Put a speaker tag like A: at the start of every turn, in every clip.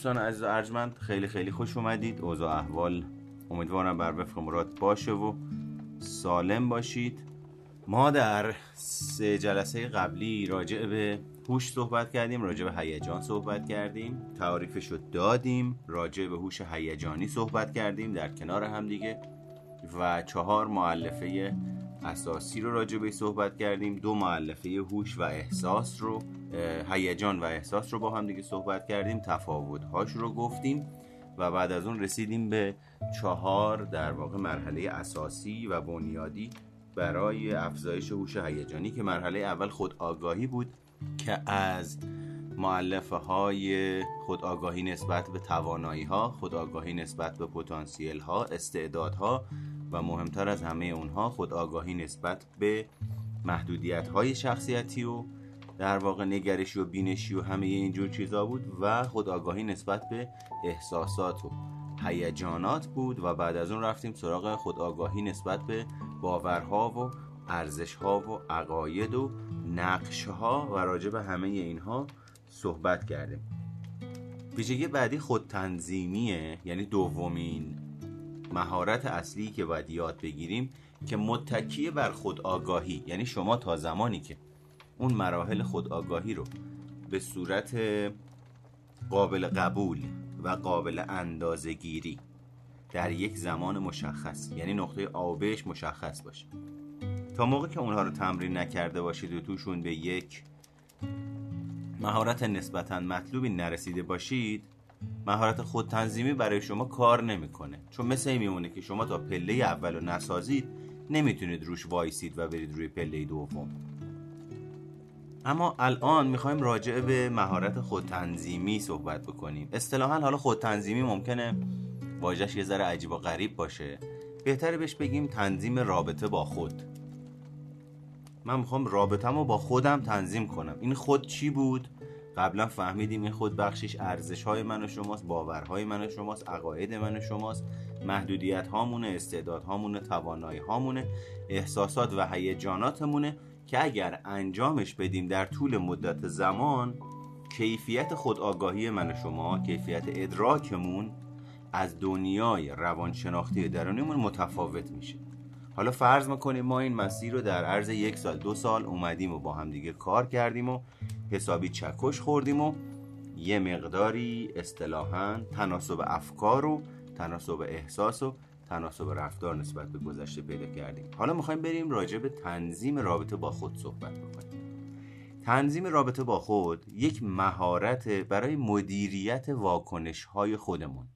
A: دوستان عزیز ارجمند خیلی خیلی خوش اومدید. اوضاع احوال امیدوارم بر وفق مراد باشه و سالم باشید. ما در سه جلسه قبلی راجع به هوش صحبت کردیم راجع به هیجان صحبت کردیم. تعریفش رو دادیم راجع به هوش هیجانی صحبت کردیم در کنار هم دیگه. و چهار معلفه اساسی رو راجع به صحبت کردیم. دو معلفه هوش و احساس رو هیجان و احساس رو با هم دیگه صحبت کردیم تفاوتهاش رو گفتیم و بعد از اون رسیدیم به چهار در واقع مرحله اساسی و بنیادی برای افزایش هوش هیجانی که مرحله اول خود آگاهی بود که از معلفه های خود آگاهی نسبت به توانایی ها خود آگاهی نسبت به پتانسیل ها استعدادها و مهمتر از همه اونها خود آگاهی نسبت به محدودیت های شخصیتی و در واقع نگرشی و بینشی و همه اینجور چیزا بود و خود آگاهی نسبت به احساسات و هیجانات بود و بعد از اون رفتیم سراغ خود آگاهی نسبت به باورها و ارزشها و عقاید و نقشها و راجع به همه اینها صحبت کردیم. ویژگی بعدی خود تنظیمیه یعنی دومین مهارت اصلی که باید یاد بگیریم که متکیه بر خود آگاهی یعنی شما تا زمانی که اون مراحل خود آگاهی رو به صورت قابل قبول و قابل اندازه گیری در یک زمان مشخص یعنی نقطه آبش مشخص باشه. تا موقع که اونها رو تمرین نکرده باشید و توشون به یک مهارت نسبتا مطلوبی نرسیده باشید مهارت خود تنظیمی برای شما کار نمی‌کنه. چون مثل این میمونه که شما تا پله اول رو نسازید نمی‌تونید روش وایسید و برید روی پله دوم. اما الان می‌خوایم راجع به مهارت خودتنظیمی صحبت بکنیم. اصطلاحا حالا خودتنظیمی ممکنه واژش یه ذره عجیب و غریب باشه. بهتره بهش بگیم تنظیم رابطه با خود. من می‌خوام رابطم رو با خودم تنظیم کنم. این خود چی بود؟ قبلا فهمیدیم این خود بخشش ارزش های من و شماست باورهای من و شماست عقاید من و شماست محدودیت هامونه استعداد هامونه توانایی هامونه احساسات و هیجاناتمونه. که اگر انجامش بدیم در طول مدت زمان کیفیت خودآگاهی من و شما کیفیت ادراکمون از دنیای روانشناختی درونیمون متفاوت میشه. حالا فرض می‌کنیم ما این مسیر رو در عرض یک سال دو سال اومدیم و با هم دیگه کار کردیم و حسابی چکش خوردیم و یه مقداری اصطلاحا تناسب افکار و تناسب احساس و تناسب رفتار نسبت به گذشته پیدا کردیم. حالا می‌خوایم بریم راجع به تنظیم رابطه با خود صحبت بکنیم. تنظیم رابطه با خود یک مهارت برای مدیریت واکنش های خودمون.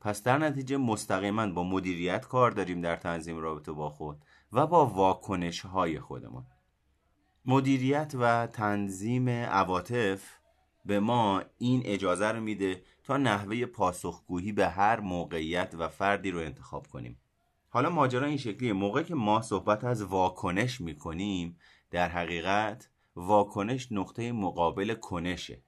A: پس در نتیجه مستقیما با مدیریت کار داریم در تنظیم رابطه با خود و با واکنش های خودمون. مدیریت و تنظیم عواطف به ما این اجازه رو میده تا نحوه پاسخگویی به هر موقعیت و فردی رو انتخاب کنیم. حالا ماجرا این شکلیه. موقع که ما صحبت از واکنش می‌کنیم در حقیقت واکنش نقطه مقابل کنشه.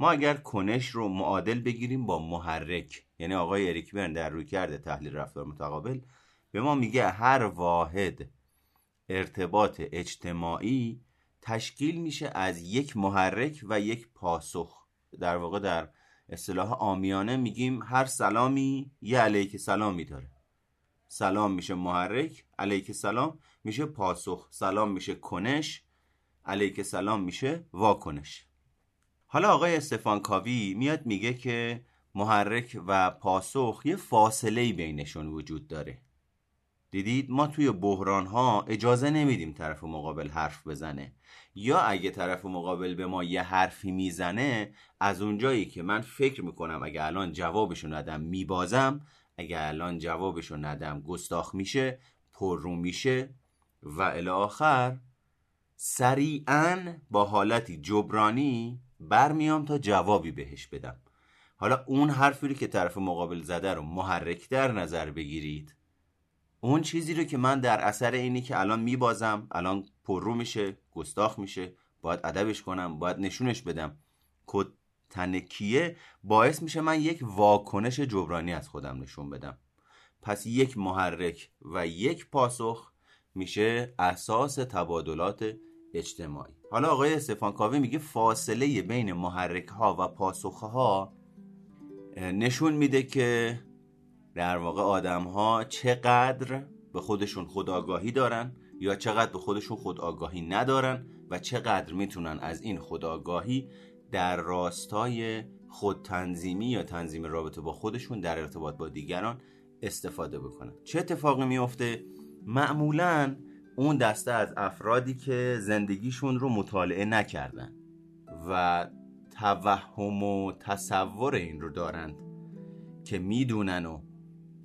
A: ما اگر کنش رو معادل بگیریم با محرک یعنی آقای اریک برن در روی کرده تحلیل رفتار متقابل به ما میگه هر واحد ارتباط اجتماعی تشکیل میشه از یک محرک و یک پاسخ. در واقع در اصطلاح آمیانه میگیم هر سلامی یه علیک سلامی داره سلام میشه محرک علیک سلام میشه پاسخ. سلام میشه کنش علیک سلام میشه واکنش. حالا آقای استفان کاوی میاد میگه که محرک و پاسخ یه فاصله بینشون وجود داره. دیدید ما توی بحران ها اجازه نمیدیم طرف مقابل حرف بزنه. یا اگه طرف مقابل به ما یه حرفی می‌زنه از اونجایی که من فکر می‌کنم اگه الان جوابشو ندم میبازم اگه الان جوابشو ندم گستاخ میشه پررو میشه و الی آخر سریعا با حالتی جبرانی برمیام تا جوابی بهش بدم. حالا اون حرفی که طرف مقابل زده رو محرک در نظر بگیرید. اون چیزی رو که من در اثر اینی که الان میبازم الان پررو میشه گستاخ میشه باید ادبش کنم باید نشونش بدم. کد تنکیه باعث میشه من یک واکنش جبرانی از خودم نشون بدم. پس یک محرک و یک پاسخ میشه اساس تبادلات اجتماعی. حالا آقای استفان کاوی میگه فاصله بین محرک ها و پاسخ ها نشون میده که در واقع آدم ها چقدر به خودشون خودآگاهی دارن یا چقدر به خودشون خودآگاهی ندارن و چقدر می‌تونن از این خودآگاهی در راستای خودتنظیمی یا تنظیم رابطه با خودشون در ارتباط با دیگران استفاده بکنن. چه اتفاقی میفته معمولا اون دسته از افرادی که زندگیشون رو مطالعه نکردن و توهم و تصور این رو دارند که می‌دونن و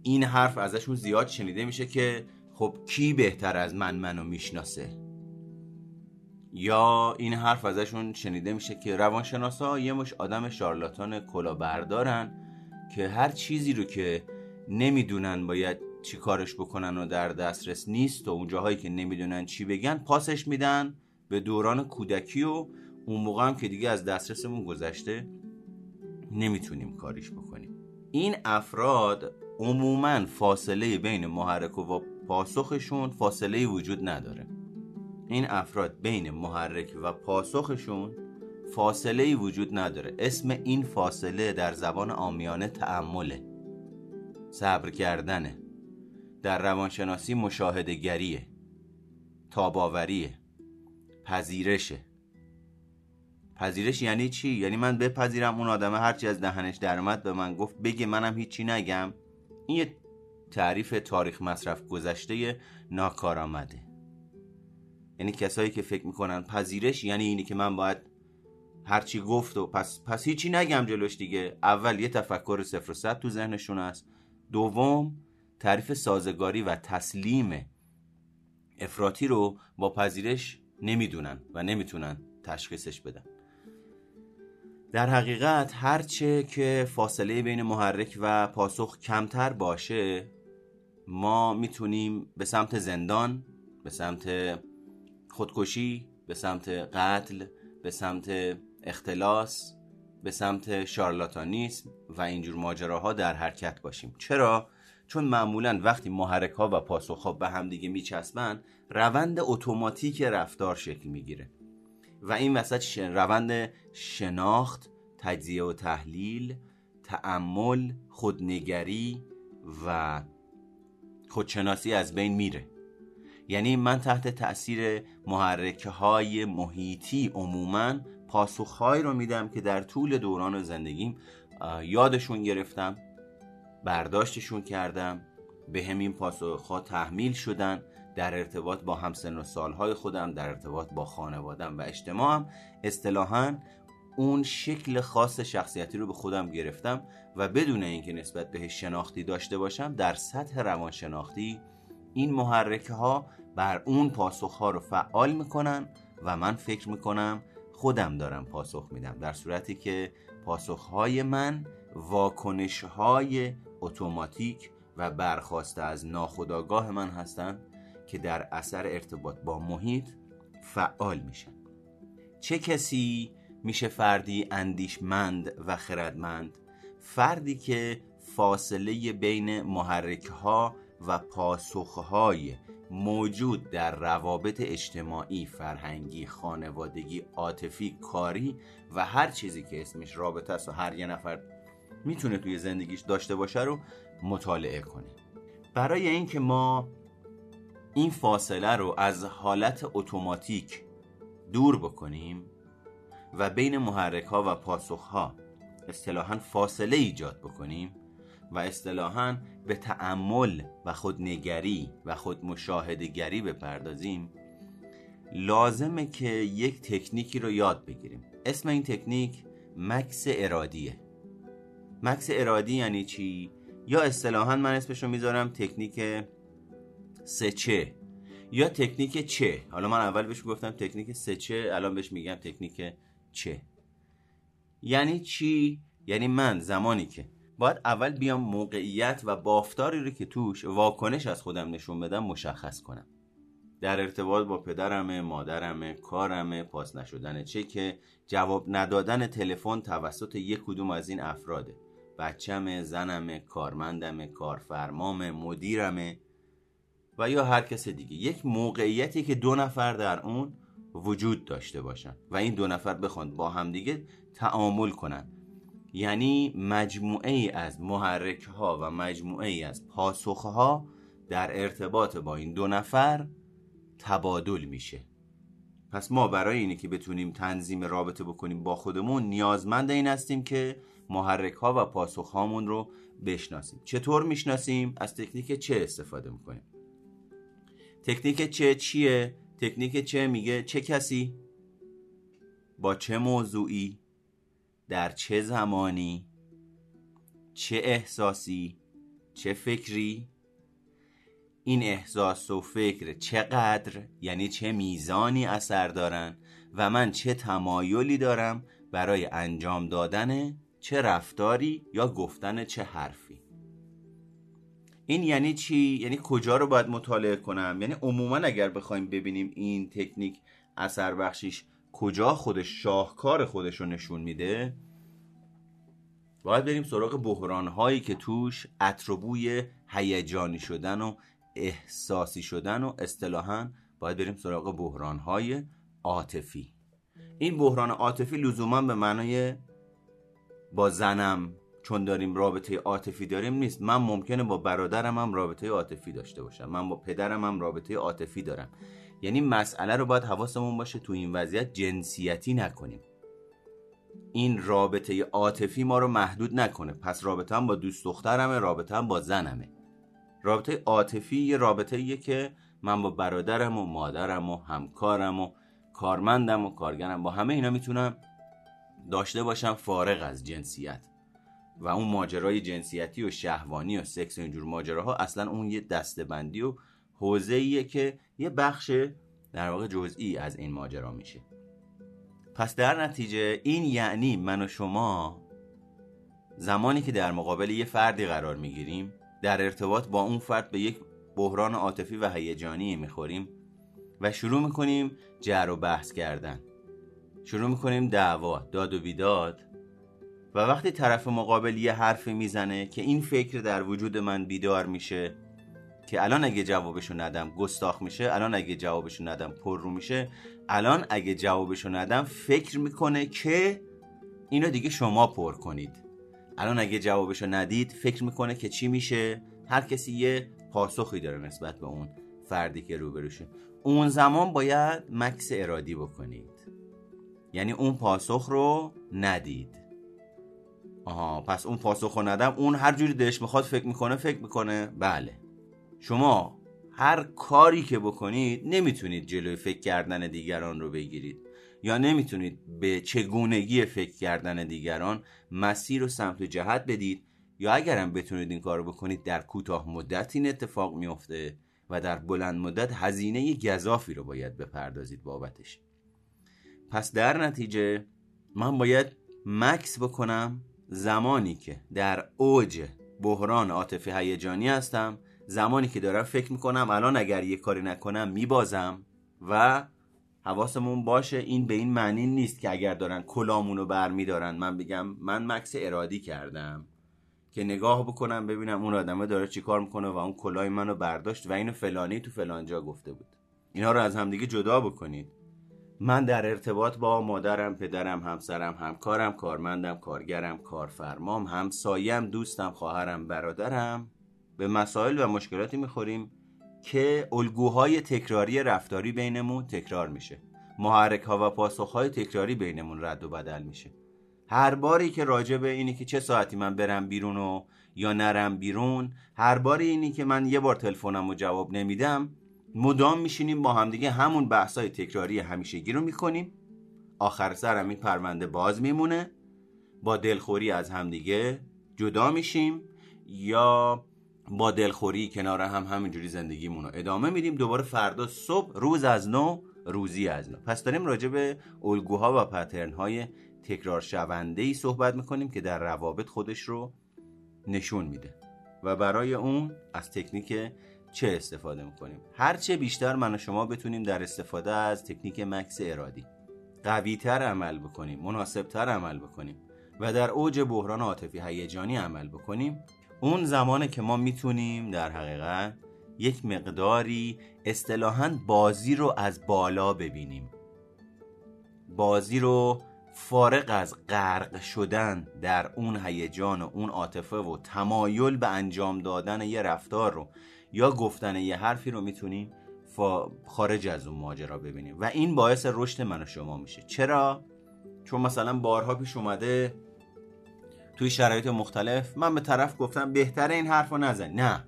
A: این حرف ازشون زیاد شنیده میشه که خب کی بهتر از من منو می‌شناسه؟ یا این حرف ازشون شنیده میشه که روانشناسا یه مش آدم شارلاتان کلاهبردارن که هر چیزی رو که نمی‌دونن باید چی کارش بکنن و در دسترس نیست و اون جاهایی که نمی‌دونن چی بگن پاسش میدن به دوران کودکی و اون موقع هم که دیگه از دسترسمون گذشته نمی‌تونیم کاریش بکنیم. این افراد عموما فاصله بین محرک و پاسخشون فاصله وجود نداره. این افراد بین محرک و پاسخشون فاصله وجود نداره. اسم این فاصله در زبان آمیانه تعمله صبر کردنه. در روانشناسی مشاهده گریه تاباوریه. پذیرشه. پذیرش یعنی چی؟ یعنی من بپذیرم اون آدمه هرچی از دهنش درمد به من گفت بگه منم هیچی نگم. این یه تعریف تاریخ مصرف گذشته ناکارآمده. یعنی کسایی که فکر می‌کنن پذیرش یعنی اینی که من باید هرچی گفت و پس, پس هیچی نگم جلوش دیگه. اول یه تفکر صفر و صد تو ذهنشون است. دوم تعریف سازگاری و تسلیم افراطی رو با پذیرش نمی‌دونن و نمی‌تونن تشخیصش بدن. در حقیقت هرچه که فاصله بین محرک و پاسخ کمتر باشه ما می‌تونیم به سمت زندان به سمت خودکشی به سمت قتل به سمت اختلاس به سمت شارلاتانیسم و اینجور ماجراها در حرکت باشیم. چرا؟ چون معمولا وقتی محرک ها و پاسخ ها به هم دیگه میچسبن روند اتوماتیک رفتار شکل می‌گیره. و این وسط روند شناخت تجزیه و تحلیل تعمل خودنگری و خودشناسی از بین میره. یعنی من تحت تاثیر محرکه های محیطی عموما پاسخهایی رو میدم که در طول دوران زندگیم یادشون گرفتم برداشتشون کردم به همین پاسخها تحمیل شدن در ارتباط با همسن و سالهای خودم در ارتباط با خانوادم و اجتماعم. اصطلاحا اون شکل خاص شخصیتی رو به خودم گرفتم و بدون اینکه نسبت بهش شناختی داشته باشم در سطح روانشناختی این محرکه ها بر اون پاسخ ها رو فعال می‌کنن و من فکر می‌کنم خودم دارم پاسخ میدم در صورتی که پاسخ های من واکنش های اتوماتیک و برخواسته از ناخودآگاه من هستند. که در اثر ارتباط با محیط فعال میشن چه کسی میشه فردی اندیشمند و خردمند؟ فردی که فاصله بین محرک ها و پاسخهای موجود در روابط اجتماعی، فرهنگی، خانوادگی، عاطفی، کاری و هر چیزی که اسمش رابطه است و هر یه نفر می‌تونه توی زندگیش داشته باشه رو مطالعه کنیم برای اینکه ما این فاصله رو از حالت اتوماتیک دور بکنیم و بین محرک ها و پاسخ ها اصطلاحا فاصله ایجاد بکنیم و اصطلاحا به تعمل و خودنگری و خود مشاهدگری بپردازیم. لازمه که یک تکنیکی رو یاد بگیریم. اسم این تکنیک مکس ارادیه. مکس ارادی یعنی چی؟ یا اصطلاحا من اسمش رو می‌ذارم تکنیک سچه یا تکنیک چه. حالا من اول بهش گفتم تکنیک سچه الان بهش میگم تکنیک چه. یعنی چی؟ یعنی من زمانی که. باید اول بیام موقعیت و بافتاری رو که توش واکنش از خودم نشون بدم مشخص کنم. در ارتباط با پدرمه، مادرمه، کارمه، پاس نشدن چکه، جواب ندادن تلفن توسط یک کدوم از این افراده. بچمه، زنمه، کارمندمه، کارفرمامه، مدیرمه. و یا هر کس دیگه. یک موقعیتی که دو نفر در اون وجود داشته باشن و این دو نفر بخوان با همدیگه تعامل کنن. یعنی مجموعه ای از محرک ها و مجموعه ای از پاسخ ها در ارتباط با این دو نفر تبادل میشه. پس ما برای اینه که بتونیم تنظیم رابطه بکنیم با خودمون نیازمند این هستیم که محرک ها و پاسخ هامون رو بشناسیم. چطور می‌شناسیم؟ از تکنیک چه استفاده می‌کنیم؟ تکنیک چه چیه؟ تکنیک چه میگه؟ چه کسی؟ با چه موضوعی؟ در چه زمانی؟ چه احساسی؟ چه فکری؟ این احساس و فکر چقدر یعنی چه میزانی اثر دارن و من چه تمایلی دارم برای انجام دادن چه رفتاری یا گفتن چه حرفی؟ این یعنی چی؟ یعنی کجا رو باید مطالعه کنم؟ یعنی عموما اگر بخوایم ببینیم این تکنیک اثر بخشیش کجا خودش شاهکار خودش رو نشون میده باید بریم سراغ بحران هایی که توش اطربوی هیجانی شدن و احساسی شدن و اصطلاحا باید بریم سراغ بحران های عاطفی. این بحران عاطفی لزوما به معنای با زنم چون داریم رابطه عاطفی داریم نیست. من ممکنه با برادرم هم رابطه عاطفی داشته باشم. من با پدرم هم رابطه عاطفی دارم. یعنی مسئله رو باید حواسمون باشه. تو این وضعیت جنسیتی نکنیم. این رابطه عاطفی ما رو محدود نکنه. پس رابطه هم با دوست دخترمه رابطه هم با زنمه. رابطه عاطفی یه رابطه ایه که من با برادرم و مادرم و همکارم و کارمندم و کارگرم با همه اینا می‌تونم داشته باشم فارغ از جنسیت. و اون ماجرای جنسیتی و شهوانی و سکس و اینجور ماجراها اصلا اون یه دستبندی و حوزه ایه که یه بخش در واقع جزئی از این ماجرا میشه. پس در نتیجه این یعنی من و شما زمانی که در مقابل یه فردی قرار می‌گیریم در ارتباط با اون فرد به یک بحران عاطفی و هیجانی می‌خوریم و شروع می‌کنیم جر و بحث کردن. شروع می‌کنیم دعوا داد و بیداد. و وقتی طرف مقابل یه حرفی می‌زنه که این فکر در وجود من بیدار میشه که الان اگه جوابشو ندم گستاخ میشه الان اگه جوابشو ندم پر رو میشه الان اگه جوابشو ندم فکر می‌کنه که اینو دیگه شما پر کنید. الان اگه جوابشو ندید فکر می‌کنه که چی میشه؟ هر کسی یه پاسخی داره نسبت به اون فردی که روبروشه. اون زمان باید مکس ارادی بکنید. یعنی اون پاسخ رو ندید. آها پس اون پاسخ رو ندم. اون هر جوری دلش می‌خواد فکر می‌کنه فکر می‌کنه. بله. شما هر کاری که بکنید نمی‌تونید جلوی فکر کردن دیگران رو بگیرید. یا نمی‌تونید به چگونگی فکر کردن دیگران مسیر و سمت و جهت بدید. یا اگرم بتونید این کار بکنید در کوتاه مدت این اتفاق میفته و در بلند مدت هزینه گذافی رو باید بپردازید بابتش. پس در نتیجه من باید مکس بکنم زمانی که در اوج بحران عاطفی هیجانی هستم زمانی که دارم فکر می‌کنم الان اگر یه کاری نکنم میبازم و حواسمون باشه این به این معنی نیست که اگر دارن کلامونو برمیدارن. من بگم من مکس ارادی کردم که نگاه بکنم ببینم اون آدمه داره چی کار می‌کنه و اون کلاه منو برداشت و اینو فلانی تو فلانجا گفته بود. اینا رو از همدیگه جدا بکنید. من در ارتباط با مادرم، پدرم، همسرم، همکارم، کارمندم، کارگرم، کارفرمام، همسایم، دوستم، خواهرم، برادرم به مسائل و مشکلاتی می‌خوریم که الگوهای تکراری رفتاری بینمون تکرار میشه. محرک ها و پاسخ های تکراری بینمون رد و بدل میشه. هر باری که راجع به اینی که چه ساعتی من برم بیرون و یا نرم بیرون هر باری اینی که من یه بار تلفنم رو جواب نمیدم مدام میشینیم با همدیگه همون بحثای تکراری همیشگی رو می‌کنیم. آخر سرم این پرونده باز میمونه. با دلخوری از همدیگه جدا میشیم یا با دلخوری کنار هم همینجوری زندگیمون رو ادامه میدیم. دوباره فردا صبح روز از نو روزی از نو. پس داریم راجع به الگوها و پترن های تکرار شونده ای صحبت می‌کنیم که در روابط خودش رو نشون میده. و برای اون از تکنیک چه استفاده می‌کنیم؟ هرچه بیشتر من و شما بتونیم در استفاده از تکنیک مکس ارادی. قویتر عمل بکنیم مناسبتر عمل بکنیم و در اوج بحران عاطفی هیجانی عمل بکنیم. اون زمانه که ما می‌تونیم در حقیقت یک مقداری اصطلاحا بازی رو از بالا ببینیم. بازی رو فارغ از غرق شدن در اون هیجان و اون عاطفه و تمایل به انجام دادن یه رفتار رو یا گفتن یه حرفی رو می‌تونیم خارج از اون ماجرا ببینیم. و این باعث رشد من و شما میشه. چرا؟ چون مثلا بارها پیش اومده توی شرایط مختلف من به طرف گفتم بهتره این حرف رو نزن. نه.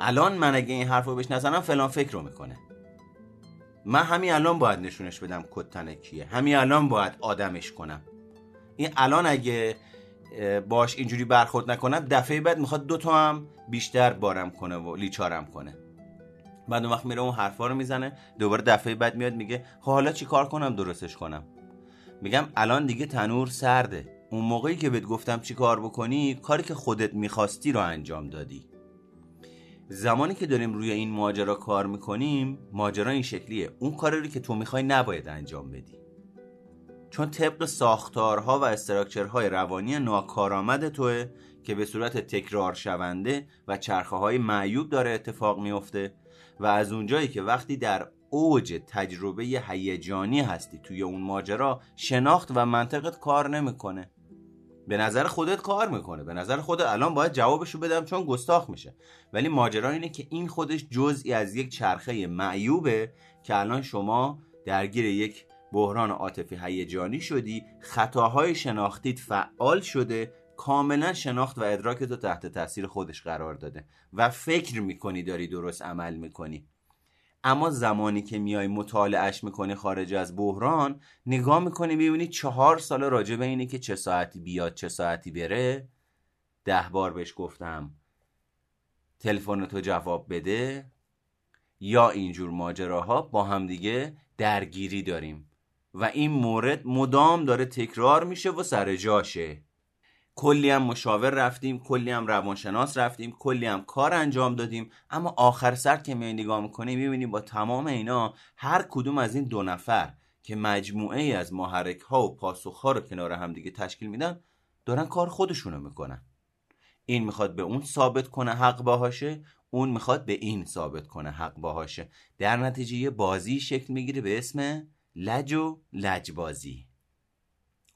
A: الان من اگه این حرف رو بهش نزنم فلان فکر رو می‌کنه. من همین الان باید نشونش بدم کتن کیه. همین الان باید آدمش کنم. این الان اگه باش اینجوری برخورد نکنم دفعه بعد می‌خواد دو تا هم بیشتر بارم کنه و لیچارم کنه. بعد اون وقت میره اون حرفا رو می‌زنه دوباره دفعه بعد میاد میگه خب حالا چی کار کنم درستش کنم؟ میگم الان دیگه تنور سرده. اون موقعی که بهت گفتم چی کار بکنی کاری که خودت می‌خواستی رو انجام دادی. زمانی که داریم روی این ماجرا کار می‌کنیم ماجرا این شکلیه. اون کاری که تو می‌خوای نباید انجام بدی. چون طبق ساختارها و استراکچرهای روانی ناکارآمد توه که به صورت تکرار شونده و چرخه های معیوب داره اتفاق میفته و از اونجایی که وقتی در اوج تجربه هیجانی هستی توی اون ماجرا شناخت و منطقت کار نمی‌کنه. به نظر خودت کار می‌کنه. به نظر خودت الان باید جوابشو بدم چون گستاخ میشه. ولی ماجرا اینه که این خودش جزئی از یک چرخه معیوبه که الان شما درگیر یک بحران عاطفی هیجانی شدی خطاهای شناختیت فعال شده کاملا شناخت و ادراک تو تحت تاثیر خودش قرار داده و فکر می‌کنی داری درست عمل می‌کنی. اما زمانی که میای مطالعهش می‌کنی خارج از بحران نگاه می‌کنی می‌بینی چهار سال راجع به اینه که چه ساعتی بیاد چه ساعتی بره. ده بار بهش گفتم تلفن تو جواب بده. یا اینجور ماجراها با همدیگه درگیری داریم. و این مورد مدام داره تکرار میشه و سر جاشه. کلی هم مشاور رفتیم کلی هم روانشناس رفتیم کلی هم کار انجام دادیم. اما آخر سر که می نگاه می‌کنیم می‌بینیم با تمام اینا هر کدوم از این دو نفر که مجموعه ای از محرک ها و پاسخ ها رو کنار هم دیگه تشکیل میدن دارن کار خودشونو می‌کنن. این می‌خواد به اون ثابت کنه حق باهاشه اون می‌خواد به این ثابت کنه حق باهاشه. در نتیجه یه بازی شکل می‌گیره به اسم لج و لجبازی.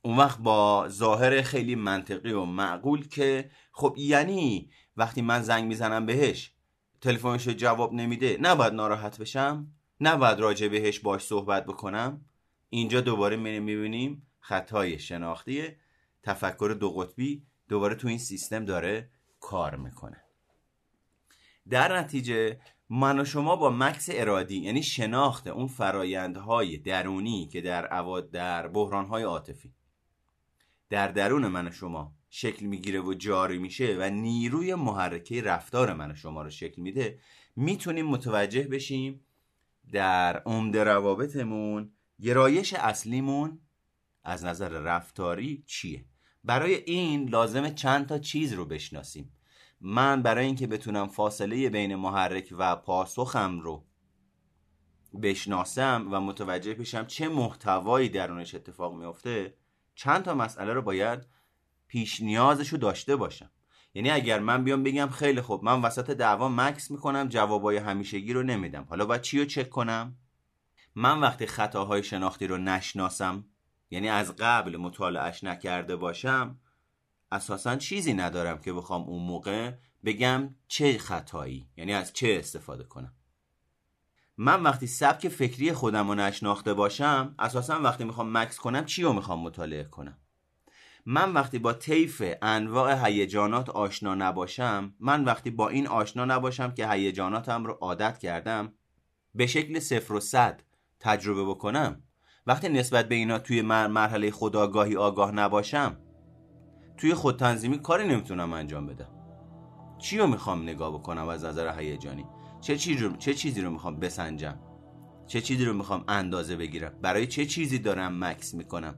A: اون وقت با ظاهر خیلی منطقی و معقول که خب یعنی وقتی من زنگ می‌زنم بهش تلفنش جواب نمیده نباید ناراحت بشم؟ نباید راجع بهش باش صحبت بکنم؟ اینجا دوباره می‌بینیم خطای شناختی تفکر دو قطبی دوباره تو این سیستم داره کار می‌کنه. در نتیجه من و شما با مکس ارادی یعنی شناخت اون فرایندهای درونی که در عواد در بحرانهای عاطفی. در درون من و شما شکل می‌گیره و جاری میشه و نیروی محرکه رفتار من و شما رو شکل میده. می‌تونیم متوجه بشیم در عمده روابطمون گرایش اصلیمون از نظر رفتاری چیه؟ برای این لازم چند تا چیز رو بشناسیم. من برای اینکه بتونم فاصله بین محرک و پاسخم رو بشناسم و متوجه بشم چه محتوایی درونش اتفاق میافته چند تا مسئله رو باید پیش نیازش رو داشته باشم. یعنی اگر من بیام بگم خیلی خوب من وسط دعوا مکس می‌کنم جوابای همیشگی رو نمیدم. حالا باید چی رو چک کنم؟ من وقتی خطاهای شناختی رو نشناسم یعنی از قبل مطالعهش نکرده باشم اساسا چیزی ندارم که بخوام اون موقع بگم چه خطایی یعنی از چه استفاده کنم. من وقتی سبک فکری خودم رو نشناخته باشم اساسا وقتی می‌خوام مکس کنم چی رو می‌خوام مطالعه کنم؟ من وقتی با طیف انواع هیجانات آشنا نباشم من وقتی با این آشنا نباشم که هیجاناتم رو عادت کردم به شکل صفر و صد تجربه بکنم. وقتی نسبت به اینا توی مرحله خداگاهی آگاه نباشم توی خودتنظیمی کاری نمی‌تونم انجام بدم چی رو می‌خوام نگاه بکنم از نظر هیجانی؟ چه چیزی رو چه چیزی رو می‌خوام بسنجم؟ چه چیزی رو می‌خوام اندازه بگیرم؟ برای چه چیزی دارم مکس می‌کنم؟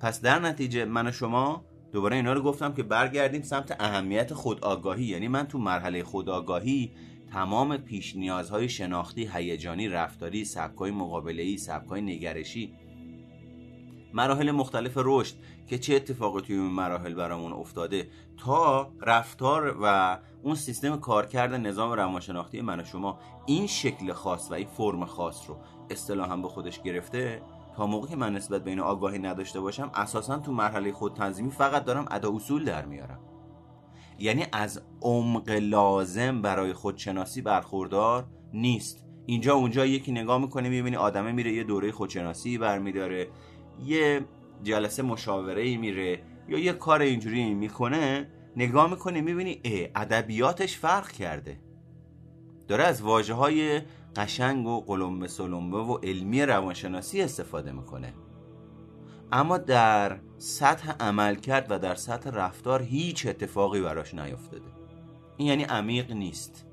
A: پس در نتیجه من و شما دوباره اینا رو گفتم که برگردیم سمت اهمیت خودآگاهی. یعنی من تو مرحله خودآگاهی تمام پیش نیازهای شناختی هیجانی رفتاری سبکای مقابله‌ای سبکای نگرشی مراحل مختلف رشد که چه اتفاقی توی این مراحل برامون افتاده تا رفتار و اون سیستم کارکرد نظام روانشناختی من و شما این شکل خاص و این فرم خاص رو اصطلاحا به خودش گرفته تا موقعی که من نسبت به این آگاهی نداشته باشم اساسا تو مرحله خود تنظیمی فقط دارم ادا اصول در میارم. یعنی از عمق لازم برای خودشناسی برخوردار نیست. اینجا اونجا یکی نگاه می‌کنه می‌بینی آدمه میره یه دوره خودشناسی برمیداره. یه جلسه مشاوره ای میره یا یه کار اینجوری می‌کنه نگاه می‌کنه می‌بینی ادبیاتش فرق کرده. داره از واجه های قشنگ و قلمبه سلمبه و علمی روانشناسی استفاده می‌کنه. اما در سطح عمل کرد و در سطح رفتار هیچ اتفاقی براش نیفتاده. این یعنی عمیق نیست.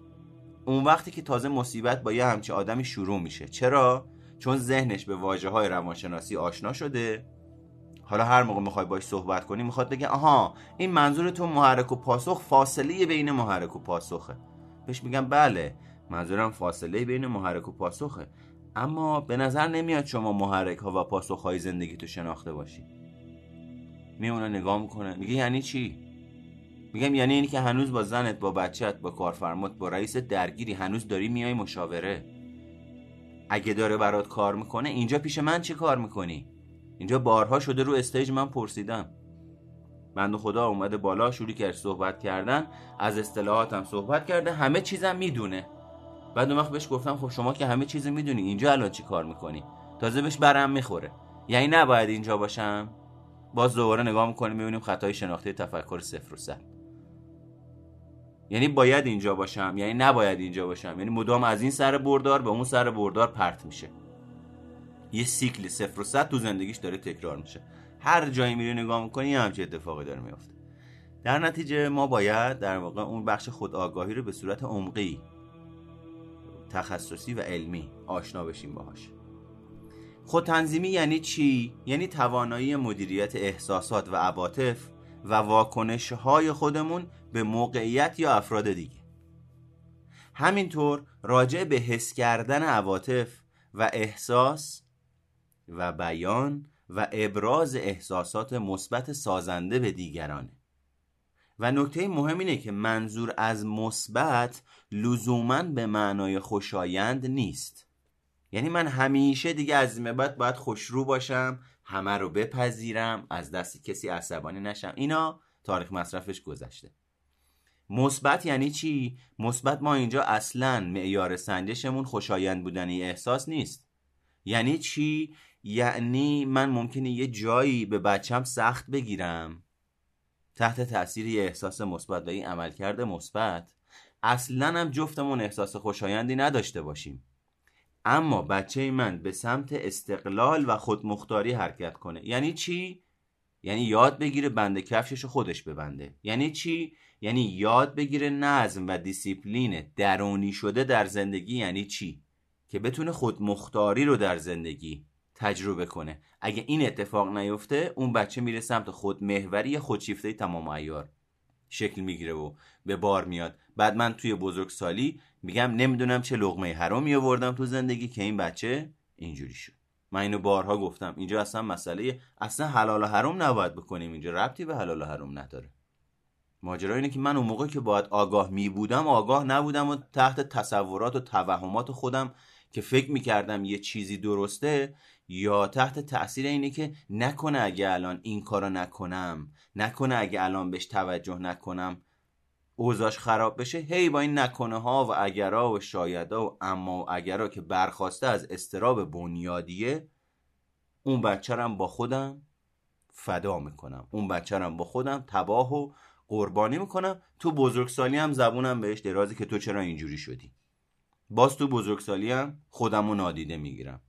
A: اون وقتی که تازه مصیبت با یه همچه آدمی شروع میشه. چرا؟ چون ذهنش به واجه های روانشناسی آشنا شده حالا هر موقع می‌خوای باش صحبت کنی می‌خواد بگه آها این منظورتون محرک و پاسخ فاصله بین محرک و پاسخه. بهش میگم بله منظورم فاصله بین محرک و پاسخه. اما به نظر نمیاد شما محرک ها و پاسخ های زندگی تو شناخته باشی. میمونه نگاه می‌کنه. میگه یعنی چی؟ میگم یعنی اینی که هنوز با زنت با بچت با کارفرمات با رئیس درگیری هنوز داری میای مشاوره؟ اگه داره برات کار می‌کنه اینجا پیش من چی کار می‌کنی؟ اینجا بارها شده رو استیج من پرسیدم. بند خدا اومده بالا شروع کرد صحبت کردن از اصطلاحاتم صحبت کرده همه چیزم می‌دونه. بعد اون وقت بهش گفتم خب شما که همه چیز می‌دونی اینجا الان چی کار می‌کنی؟ تازه بهش برم می‌خوره. یعنی نباید اینجا باشم؟ باز دوباره نگاه می‌کنیم می‌بینیم خطای شناخته تفکر صفر و صد. یعنی باید اینجا باشم یعنی نباید اینجا باشم. یعنی مدام از این سر بردار به اون سر بردار پرت میشه. یه سیکل صفر و صد تو زندگیش داره تکرار میشه. هر جایی میری نگاه می‌کنی یه همچین اتفاقی داره میفته در نتیجه ما باید در واقع اون بخش خودآگاهی رو به صورت عمقی تخصصی و علمی آشنا بشیم باهاش. خودتنظیمی یعنی چی؟ یعنی توانایی مدیریت احساسات و عواطف و واکنش های خودمون به موقعیت یا افراد دیگه. همینطور راجع به حس کردن عواطف و احساس و بیان و ابراز احساسات مثبت سازنده به دیگرانه. و نکته مهم اینه که منظور از مثبت لزوما به معنای خوشایند نیست. یعنی من همیشه دیگه از این بعد باید خوشرو باشم همه رو بپذیرم از دست کسی عصبانی نشم. اینا تاریخ مصرفش گذشته. مثبت یعنی چی؟ مثبت ما اینجا اصلا معیار سنجشمون خوشایند بودنی احساس نیست. یعنی چی؟ یعنی من ممکنه یه جایی به بچم سخت بگیرم. تحت تاثیر یه احساس مثبت و این عملکرد مثبت اصلا هم جفتمون احساس خوشایندی نداشته باشیم. اما بچه من به سمت استقلال و خودمختاری حرکت کنه. یعنی چی؟ یعنی یاد بگیره بند کفشش خودش ببنده. یعنی چی؟ یعنی یاد بگیره نظم و دیسیپلین درونی شده در زندگی یعنی چی؟ که بتونه خودمختاری رو در زندگی تجربه کنه. اگه این اتفاق نیفته اون بچه میره سمت خودمحوری خودشیفته تمام ایار. شکل می‌گیره و به بار میاد. بعد من توی بزرگسالی میگم نمی‌دونم چه لغمه حرامی آوردم تو زندگی که این بچه اینجوری شد. من اینو بارها گفتم. اینجا اصلا مسئله اصلا حلال و حرام نباید بکنیم اینجا. ربطی به حلال و حرام نداره. ماجرا اینه که من اون موقع که باید آگاه می بودم آگاه نبودم و تحت تصورات و توهمات خودم که فکر می‌کردم یه چیزی درسته یا تحت تاثیر اینه که نکنه اگه الان این کارو نکنم نکنه اگه الان بهش توجه نکنم. اوزاش خراب بشه هی با این نکنه ها و اگرا و شایدا و اما و اگرا که برخواسته از استراب بنیادیه اون بچه با خودم فدا می‌کنم. اون بچه با خودم تباه و قربانی می‌کنم. تو بزرگسالی هم زبونم بهش درازی که تو چرا اینجوری شدی؟ باز تو بزرگسالی هم خودم رو نادیده می‌گیرم.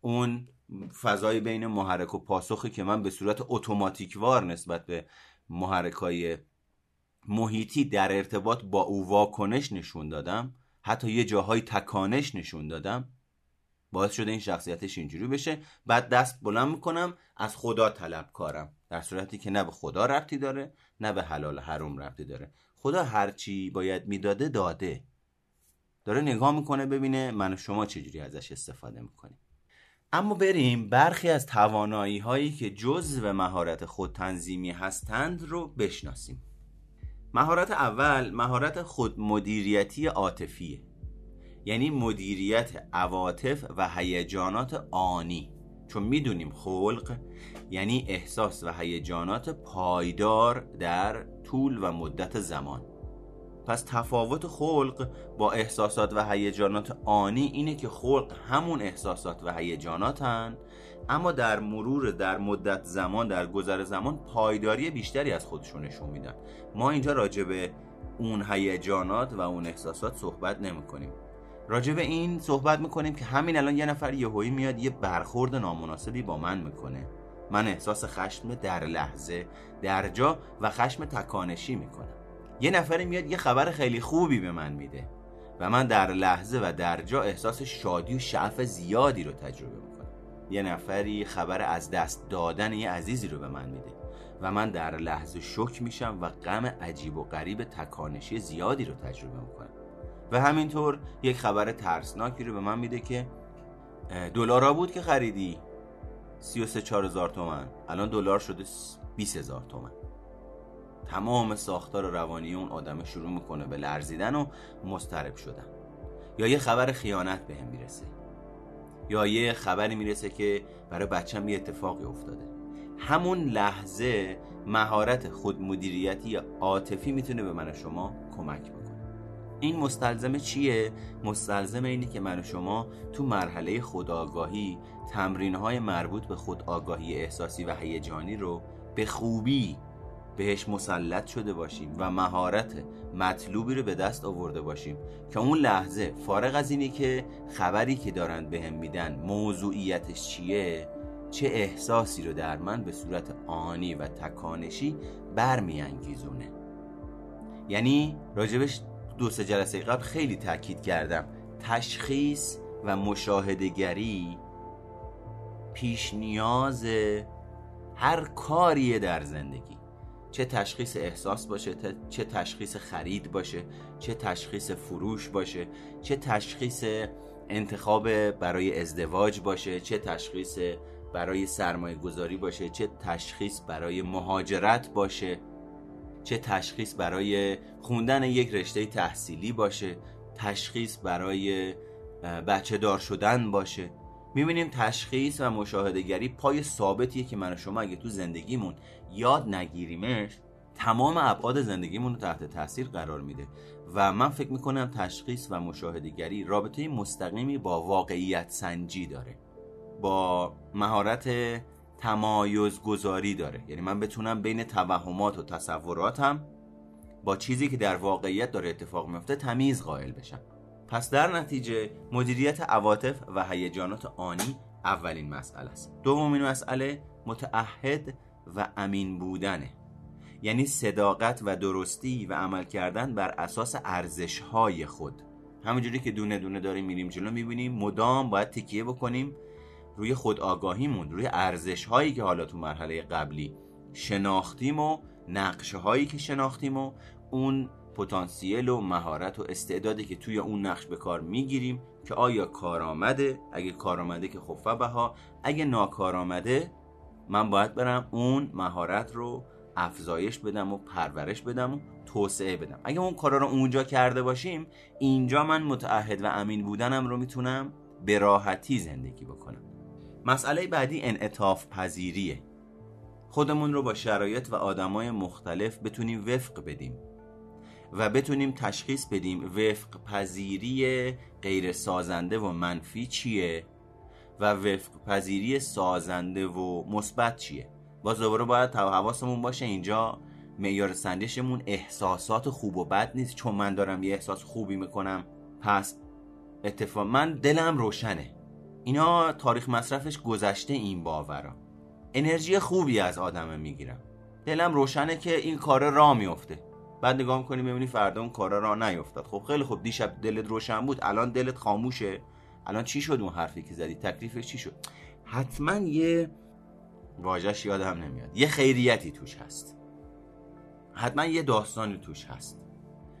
A: اون فضای بین محرک و پاسخی که من به صورت اتوماتیکوار نسبت به محرکای محیطی در ارتباط با او واکنش نشون دادم حتی یه جاهای تکانش نشون دادم. باعث شده این شخصیتش اینجوری بشه. بعد دست بلند می‌کنم از خدا طلب کارم. در صورتی که نه به خدا ربطی داره نه به حلال حروم ربطی داره. خدا هرچی باید می‌داده داده. داره نگاه می‌کنه ببینه من و شما چجوری ازش استفاده می‌کنیم. اما بریم برخی از توانایی هایی که جزو مهارت خودتنظیمی هستند رو بشناسیم. مهارت اول مهارت خود مدیریتی عاطفیه یعنی مدیریت عواطف و هیجانات آنی. چون می‌دونیم خلق یعنی احساس و هیجانات پایدار در طول و مدت زمان. پس تفاوت خلق با احساسات و هیجانات آنی اینه که خلق همون احساسات و هیجاناتن اما در مرور در مدت زمان در گذر زمان پایداری بیشتری از خودشون نشون میدن. ما اینجا راجع به اون هیجانات و اون احساسات صحبت نمی کنیم راجع به این صحبت می‌کنیم که همین الان یه نفر یهویی میاد یه برخورد نامناسبی با من می‌کنه. من احساس خشم در لحظه در جا و خشم تکانشی می‌کنم. یه نفری میاد یه خبر خیلی خوبی به من میده و من در لحظه و در جا احساس شادی و شعف زیادی رو تجربه می‌کنم. یه نفری خبر از دست دادن یه عزیزی رو به من میده و من در لحظه شک میشم و غم عجیب و غریب تکانشی زیادی رو تجربه می‌کنم. و همینطور یک خبر ترسناکی رو به من میده که دلارا بود که خریدی؟ 33 4000 تومن. الان دلار شده 20000 تومن. تمام ساختار روانی اون آدم شروع می‌کنه به لرزیدن و مسترب شدن. یا یه خبر خیانت به می‌رسه. یا یه خبری می‌رسه که برای بچم یه اتفاقی افتاده همون لحظه مهارت خودمدیریتی عاطفی می‌تونه به من و شما کمک بکنه این مستلزم چیه؟ مستلزم اینه که من و شما تو مرحله خودآگاهی تمرین های مربوط به خودآگاهی احساسی و هیجانی رو به خوبی بهش مسلط شده باشیم و مهارت مطلوبی رو به دست آورده باشیم که اون لحظه فارغ از اینی که خبری که دارن بهم به میدن موضوعیتش چیه چه احساسی رو در من به صورت آنی و تکانشی برمیانگیزونه. یعنی راجبش دو سه جلسه قبل خیلی تاکید کردم. تشخیص و مشاهدگری پیش نیاز هر کاریه در زندگی. چه تشخیص احساس باشه چه تشخیص خرید باشه چه تشخیص فروش باشه چه تشخیص انتخاب برای ازدواج باشه چه تشخیص برای سرمایه گذاری باشه چه تشخیص برای مهاجرت باشه چه تشخیص برای خوندن یک رشته تحصیلی باشه تشخیص برای بچه دار شدن باشه. می‌بینیم تشخیص و مشاهدهگری پای ثابتیه که من و شما اگه تو زندگیمون یاد نگیریمش تمام ابعاد زندگیمون رو تحت تاثیر قرار میده و من فکر می‌کنم تشخیص و مشاهدهگری رابطه مستقیمی با واقعیت سنجی داره با مهارت تمایز گذاری داره. یعنی من بتونم بین توهمات و تصوراتم با چیزی که در واقعیت داره اتفاق میفته تمیز قائل بشم. پس در نتیجه مدیریت عواطف و هیجانات آنی اولین مسئله است. دومین مسئله متعهد و امین بودنه. یعنی صداقت و درستی و عمل کردن بر اساس ارزش های خود. همونجوری که دونه دونه داریم میریم جلو می‌بینیم مدام باید تکیه بکنیم روی خود آگاهیمون روی ارزش هایی که حالا تو مرحله قبلی شناختیم و نقشه هایی که شناختیم و اون پتانسیل و مهارت و استعدادی که توی اون نقش به کار می‌گیریم که آیا کارآمده؟ اگه کارآمده که خفه بها اگه ناکارآمده من باید برم اون مهارت رو افزایش بدم و پرورش بدم و توسعه بدم. اگه اون کارا رو اونجا کرده باشیم اینجا من متعهد و امین بودنم رو می‌تونم به راحتی زندگی بکنم. مسئله بعدی انعطاف پذیریه. خودمون رو با شرایط و آدمای مختلف بتونیم وفق بدیم و بتونیم تشخیص بدیم وفق پذیری غیر سازنده و منفی چیه. و وفق پذیری سازنده و مثبت چیه؟ باز دوباره باید حواسمون باشه اینجا معیار سنجشمون احساسات خوب و بد نیست. چون من دارم یه احساس خوبی می‌کنم. پس اتفاق من دلم روشنه. اینا تاریخ مصرفش گذشته این باورا. انرژی خوبی از آدم می‌گیرم. دلم روشنه که این کار را میفته بعد نگاه می‌کنی ببینی فردا اون کارا را نیفتاد. خب خیلی خوب. دیشب دلت روشن بود. الان دلت خاموشه. الان چی شد اون حرفی که زدی؟ تکلیفش چی شد؟ حتما یه واژش یادم نمیاد. یه خیریتی توش هست. حتما یه داستانی توش هست.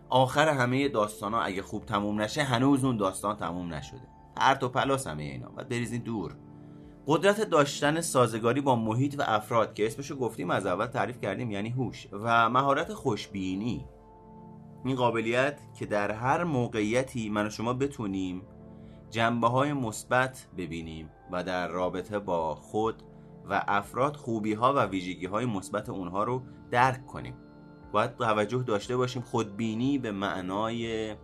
A: آخر همه داستان ها اگه خوب تموم نشه هنوز اون داستان تموم نشده. پرت و پلاس همه اینا. باید بریزین دور. قدرت داشتن سازگاری با محیط و افراد که اسمشو گفتیم از اول تعریف کردیم یعنی هوش و مهارت خوشبینی. این قابلیت که در هر موقعیتی من و شما بتونیم جنبه های مثبت ببینیم و در رابطه با خود و افراد خوبی ها و ویژگی های مثبت اونها رو درک کنیم. باید توجه داشته باشیم خودبینی به معنای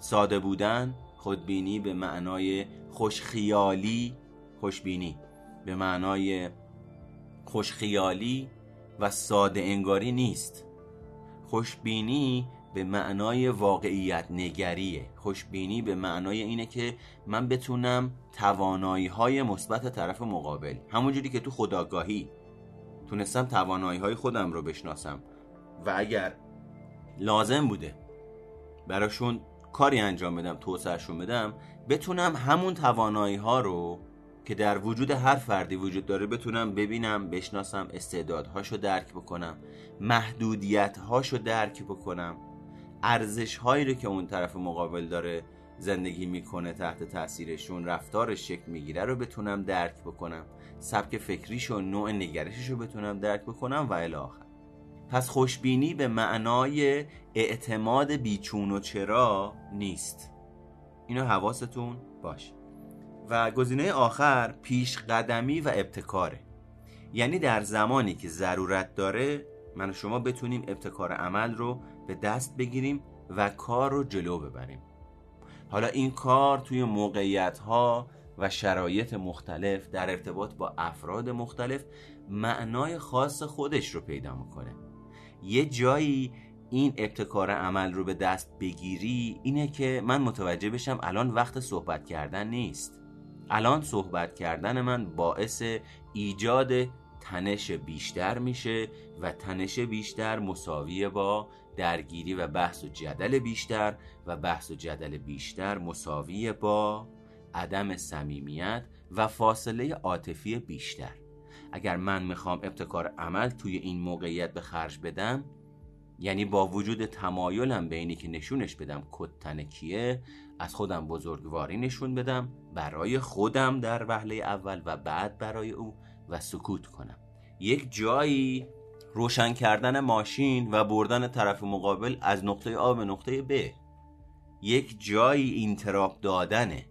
A: ساده بودن خودبینی به معنای خوشخیالی خوشبینی به معنای خوشخیالی و ساده انگاری نیست. خوشبینی به معنای واقعیت نگریه خوشبینی به معنای اینه که من بتونم توانایی های مثبت طرف مقابل همونجوری که تو خداگاهی تونستم توانایی های خودم رو بشناسم. و اگر لازم بوده براشون کاری انجام بدم توسعهشون بدم بتونم همون توانایی ها رو که در وجود هر فردی وجود داره بتونم ببینم بشناسم استعدادهاشو درک بکنم محدودیت هاشو درک بکنم. ارزش هایی رو که اون طرف مقابل داره زندگی می‌کنه تحت تاثیرشون رفتارش شکل می‌گیره رو بتونم درک بکنم. سبک فکریش و نوع نگرشش رو بتونم درک بکنم و الی پس خوشبینی به معنای اعتماد بیچون و چرا نیست. اینو حواستون باشه و گزینه آخر پیش قدمی و ابتکاره. یعنی در زمانی که ضرورت داره من و شما بتونیم ابتکار عمل رو به دست بگیریم و کار رو جلو ببریم. حالا این کار توی موقعیت ها و شرایط مختلف در ارتباط با افراد مختلف معنای خاص خودش رو پیدا می‌کنه. یه جایی این ابتکار عمل رو به دست بگیری اینه که من متوجه بشم الان وقت صحبت کردن نیست. الان صحبت کردن من باعث ایجاد تنش بیشتر میشه و تنش بیشتر مساویه با درگیری و بحث و جدل بیشتر و بحث و جدل بیشتر مساویه با عدم صمیمیت و فاصله عاطفی بیشتر. اگر من می‌خوام ابتکار عمل توی این موقعیت به خرج بدم یعنی با وجود تمایلم به اینی که نشونش بدم کد کیه از خودم بزرگواری نشون بدم برای خودم در وهله اول و بعد برای او و سکوت کنم. یک جایی روشن کردن ماشین و بردن طرف مقابل از نقطه آ به نقطه ب. یک جایی اینتراب دادنه.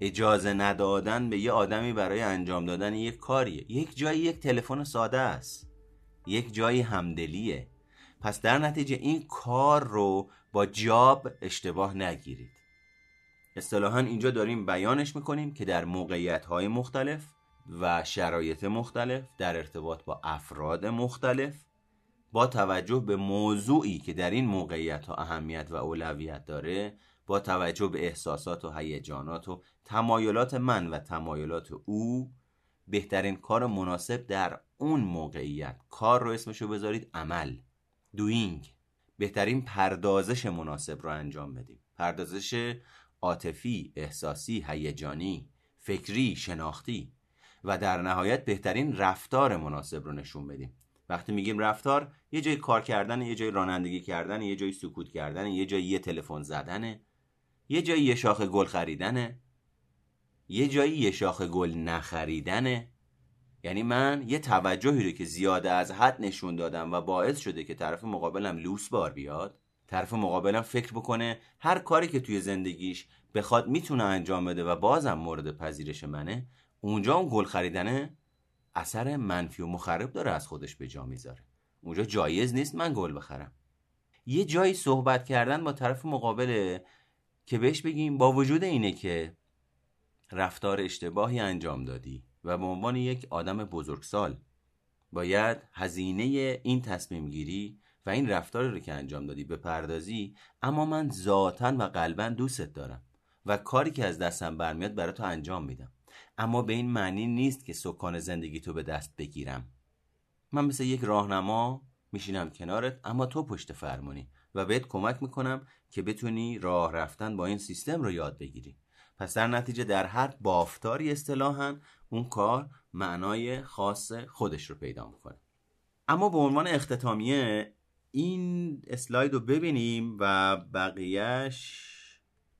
A: اجازه ندادن به یه آدمی برای انجام دادن یک کاریه. یک جایی یک تلفن ساده است. یک جایی همدلیه. پس در نتیجه این کار رو با جاب اشتباه نگیرید. اصطلاحا اینجا داریم بیانش می‌کنیم که در موقعیت های مختلف و شرایط مختلف در ارتباط با افراد مختلف با توجه به موضوعی که در این موقعیت ها اهمیت و اولویت داره با توجه به احساسات و هیجانات و تمایلات من و تمایلات او بهترین کار مناسب در اون موقعیت. کار رو اسمشو بذارید عمل. دوینگ. بهترین پردازش مناسب رو انجام بدیم. پردازش عاطفی، احساسی، هیجانی، فکری، شناختی. و در نهایت بهترین رفتار مناسب رو نشون بدیم. وقتی میگیم رفتار یه جای کار کردن یه جای رانندگی کردن یه جای سکوت کردن یه جای یه تلفن زدنه یه جایی یه شاخه گل خریدنه یه جایی یه شاخه گل نخریدنه یعنی من یه توجهی رو که زیاده از حد نشون دادم و باعث شده که طرف مقابلم لوس بار بیاد طرف مقابلم فکر بکنه هر کاری که توی زندگیش بخواد می‌تونه انجام بده و بازم مورد پذیرش منه اونجا اون گل خریدنه اثر منفی و مخرب داره از خودش به جا می‌ذاره. اونجا جایز نیست من گل بخرم. یه جایی صحبت کردن با طرف مقابله که بهش بگیم با وجود اینه که رفتار اشتباهی انجام دادی و به عنوان یک آدم بزرگسال باید هزینه این تصمیم گیری و این رفتار رو که انجام دادی بپردازی اما من ذاتا و قلبا دوستت دارم و کاری که از دستم برمیاد برای تو انجام میدم. اما به این معنی نیست که سکان زندگی تو به دست بگیرم. من مثل یک راهنما میشینم کنارت اما تو پشت فرمونی و بهت کمک می‌کنم که بتونی راه رفتن با این سیستم رو یاد بگیری. پس در نتیجه در هر بافتاری اصطلاحا اون کار معنای خاص خودش رو پیدا می‌کنه. اما به عنوان اختتامیه این اسلاید رو ببینیم و بقیهش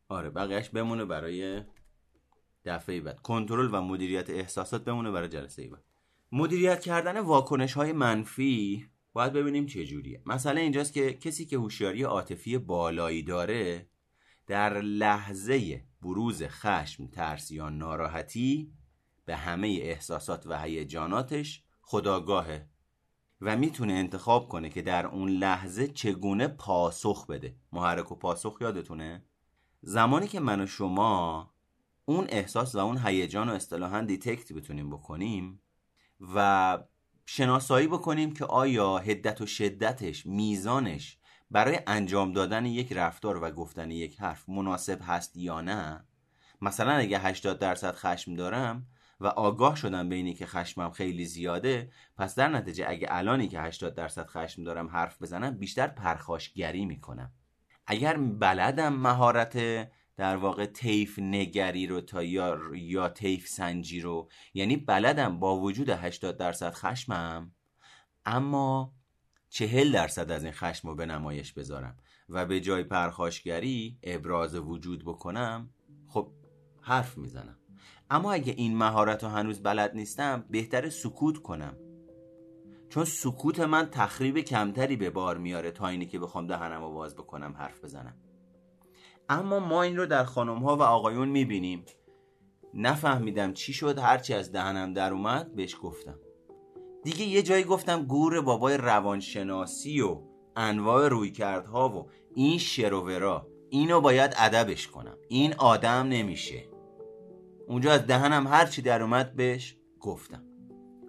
A: آره بقیهش بمونه برای دفعه بعد. کنترل و مدیریت احساسات بمونه برای جلسه بعد. مدیریت کردن واکنش های منفی باید ببینیم چه جوریه. مسئله اینجاست که کسی که هوشیاری عاطفی بالایی داره در لحظه بروز خشم ترس یا ناراحتی به همه احساسات و هیجاناتش خداگاهه و می‌تونه انتخاب کنه که در اون لحظه چگونه پاسخ بده. محرک و پاسخ یادتونه؟ زمانی که من و شما اون احساس و اون هیجان و اصطلاحا دیتکت بتونیم بکنیم و شناسایی بکنیم که آیا هدت و شدتش میزانش برای انجام دادن یک رفتار و گفتن یک حرف مناسب هست یا نه؟ مثلا اگه 80 درصد خشم دارم و آگاه شدم به اینی که خشمم خیلی زیاده پس در نتیجه اگه الانی که 80 درصد خشم دارم حرف بزنم بیشتر پرخاشگری می‌کنم. اگر بلدم مهارت در واقع تیف نگری رو تا یا, یا تیف سنجی رو یعنی بلدم با وجود 80 درصد خشمم اما چهل درصد از این خشم رو به نمایش بذارم و به جای پرخاشگری ابراز وجود بکنم خب حرف می‌زنم. اما اگه این مهارت رو هنوز بلد نیستم بهتر سکوت کنم. چون سکوت من تخریب کمتری به بار میاره تا اینی که بخوام دهنم رو باز بکنم حرف بزنم. اما ما این رو در خانم ها و آقایون می‌بینیم. نفهمیدم چی شد هرچی از دهنم در اومد بهش گفتم. دیگه یه جایی گفتم گور بابای روانشناسی و انواع رویکردها و این شروورا اینو باید ادبش کنم. این آدم نمیشه. اونجا از دهنم هرچی در اومد بهش گفتم.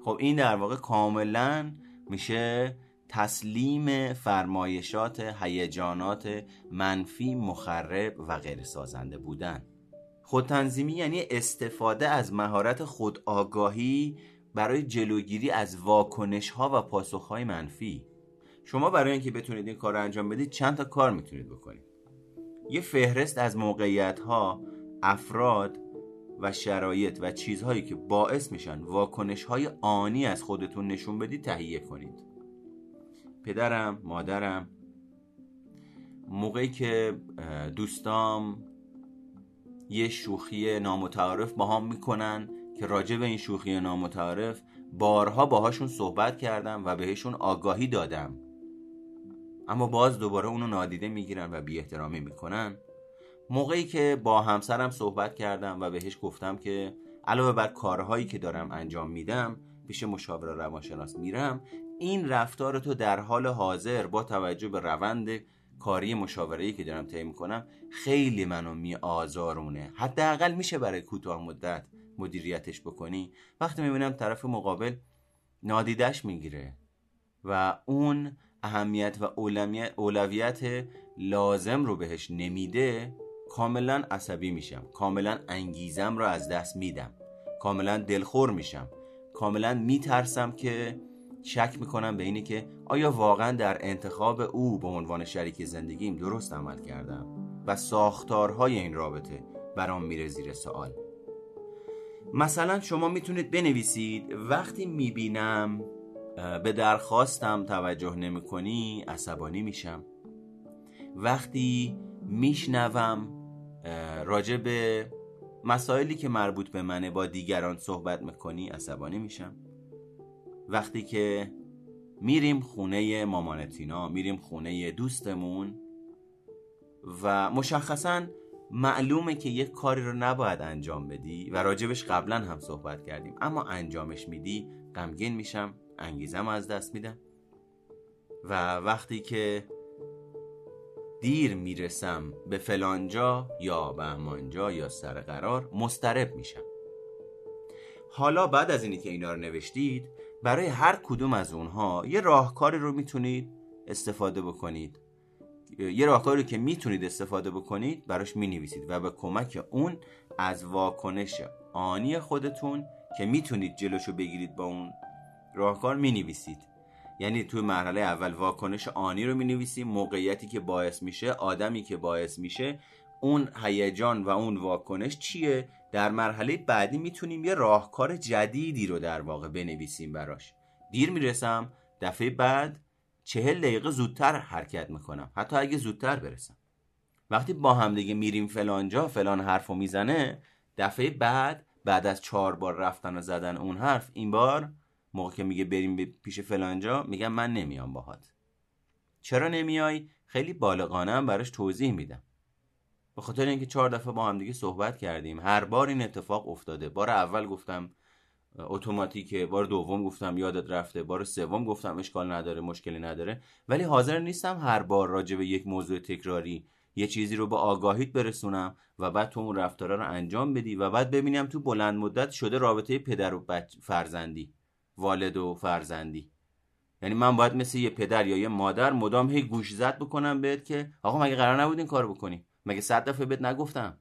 A: خب این در واقع کاملا میشه تسلیم فرمایشات هیجانات منفی مخرب و غیر سازنده بودن. خودتنظیمی یعنی استفاده از مهارت خودآگاهی برای جلوگیری از واکنش ها و پاسخ های منفی. شما برای اینکه بتونید این کار رو انجام بدید چند تا کار می‌تونید بکنید. یه فهرست از موقعیت ها افراد و شرایط و چیزهایی که باعث میشن واکنش های آنی از خودتون نشون بدید تهیه کنید. پدرم مادرم موقعی که دوستام یه شوخی نامتعارف با هم می‌کنن که راجع به این شوخی نامتعارف بارها باهاشون صحبت کردم و بهشون آگاهی دادم. اما باز دوباره اونو نادیده می‌گیرن و بی احترامی می‌کنن. موقعی که با همسرم صحبت کردم و بهش گفتم که علاوه بر کارهایی که دارم انجام میدم پیش مشاور روانشناس میرم این رفتار تو در حال حاضر با توجه به روند کاری مشاوره‌ای که دارم طی می‌کنم خیلی منو می آزارونه حداقل میشه برای کوتاه مدت مدیریتش بکنی. وقتی می‌بینم طرف مقابل نادیدش می‌گیره و اون اهمیت و اولویت لازم رو بهش نمیده کاملا عصبی میشم. کاملا انگیزم رو از دست میدم. کاملا دلخور میشم. کاملا میترسم که شک می‌کنم به اینی که آیا واقعا در انتخاب او به عنوان شریک زندگیم درست عمل کردم و ساختارهای این رابطه برام میره زیر سوال. مثلا شما می‌تونید بنویسید وقتی می‌بینم به درخواستم توجه نمی کنی عصبانی میشم. وقتی میشنوم راجع به مسائلی که مربوط به منه با دیگران صحبت می‌کنی عصبانی میشم. وقتی که میریم خونه مامانتینا میریم خونه دوستمون و مشخصا معلومه که یک کاری رو نباید انجام بدی و راجبش قبلا هم صحبت کردیم. اما انجامش میدی غمگین میشم انگیزم از دست میدم. و وقتی که دیر می‌رسم به فلانجا یا به همانجا یا سر قرار مسترب میشم. حالا بعد از اینی که اینا رو نوشتید برای هر کدوم از اونها یه راهکاری رو می‌تونید استفاده بکنید. یه راهکاری که می‌تونید استفاده بکنید براش می‌نویسید و به کمک اون از واکنش آنی خودتون که می‌تونید جلوشو بگیرید با اون راهکار می‌نویسید. یعنی توی مرحله اول واکنش آنی رو می‌نویسیم موقعیتی که باعث میشه آدمی که باعث میشه اون هیجان و اون واکنش چیه؟ در مرحله بعدی می‌تونیم یه راهکار جدیدی رو در واقع بنویسیم براش. دیر می‌رسم دفعه بعد چهل دقیقه زودتر حرکت می‌کنم. حتی اگه زودتر برسم. وقتی با هم دیگه میریم فلانجا فلان حرف می‌زنه دفعه بعد بعد از چهار بار رفتن و زدن اون حرف این بار موقع که میگه بریم پیش فلانجا میگم من نمیام باهات. چرا نمیای؟ خیلی بالغانه هم براش توضیح میدم. به خاطر اینکه چهار دفعه با هم دیگه صحبت کردیم. هر بار این اتفاق افتاده. بار اول گفتم اتوماتیکه. بار دوم گفتم یادت رفته. بار سوم گفتم اشکال نداره مشکلی نداره. ولی حاضر نیستم هر بار راجع به یک موضوع تکراری یه چیزی رو به آگاهیت برسونم و بعد تو اون رفتارا رو انجام بدی و بعد ببینم تو بلند مدت شده رابطه پدر و فرزندی والد و فرزندی. یعنی من باید مثل یه پدر یا یه مادر مدام هی گوش زد بکنم بهت که آقا مگه قرار نبود این کار بکنی؟ مگه صد دفعه بهت نگفتم؟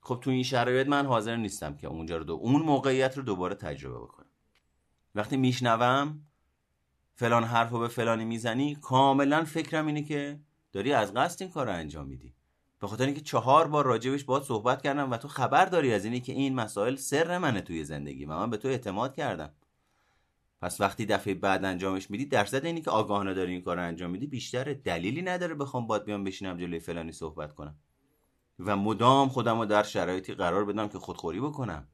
A: خب تو این شرایط من حاضر نیستم که اونجا رو دو اون موقعیت رو دوباره تجربه بکنم. وقتی میشنوم فلان حرف رو به فلانی می‌زنی کاملا فکرم اینه که داری از قصد این کار رو انجام میدی. به خاطر اینکه چهار بار راجبش باید صحبت کردم و تو خبر داری از اینی که این مسائل سر منه توی زندگی و من به تو اعتماد کردم. پس وقتی دفعه بعد انجامش میدی درصد اینی که آگاهانه داری این کار انجام میدی بیشتره دلیلی نداره بخوام باد بیام بشینم جلوی فلانی صحبت کنم. و مدام خودم رو در شرایطی قرار بدم که خودخوری بکنم.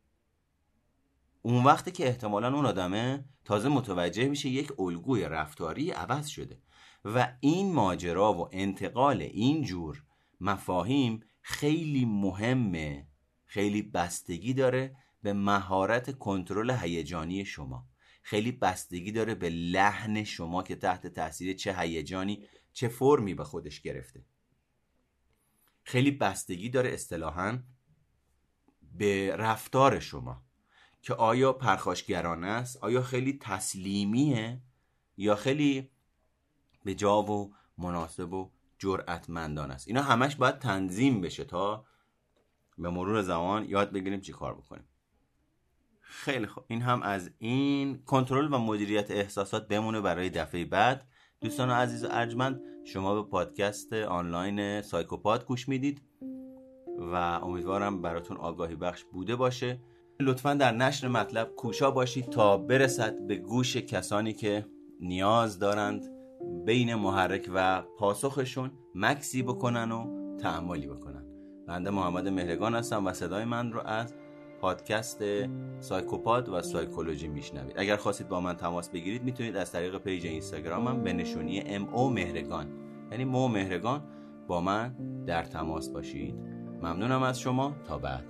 A: اون وقتی که احتمالا اون آدمه تازه متوجه میشه یک الگوی رفتاری عوض شده. و این ماجرا و انتقال این جور مفاهیم خیلی مهمه خیلی بستگی داره به مهارت کنترل هیجانی شما. خیلی بستگی داره به لحن شما که تحت تاثیر چه هیجانی چه فرمی به خودش گرفته. خیلی بستگی داره اصطلاحا به رفتار شما که آیا پرخاشگرانه است آیا خیلی تسلیمیه یا خیلی به جا و مناسب و جرأتمندان است. اینا همش باید تنظیم بشه تا به مرور زمان یاد بگیریم چی کار بکنیم. خیلی خوب. این هم از این کنترل و مدیریت احساسات بمونه برای دفعه بعد. دوستان عزیز و ارجمند شما به پادکست آنلاین سایکوپات گوش می‌دید و امیدوارم براتون آگاهی بخش بوده باشه. لطفا در نشر مطلب کوشا باشید تا برسد به گوش کسانی که نیاز دارند بین محرک و پاسخشون مکسی بکنن و تعمالی بکنن. بنده محمد مهرگان هستم و صدای من رو از پادکست سایکوپاد و سایکولوژی میشنوید. اگر خواستید با من تماس بگیرید می‌تونید از طریق پیج اینستاگرامم به نشونی M O مهرگان یعنی مو مهرگان با من در تماس باشید. ممنونم از شما. تا بعد.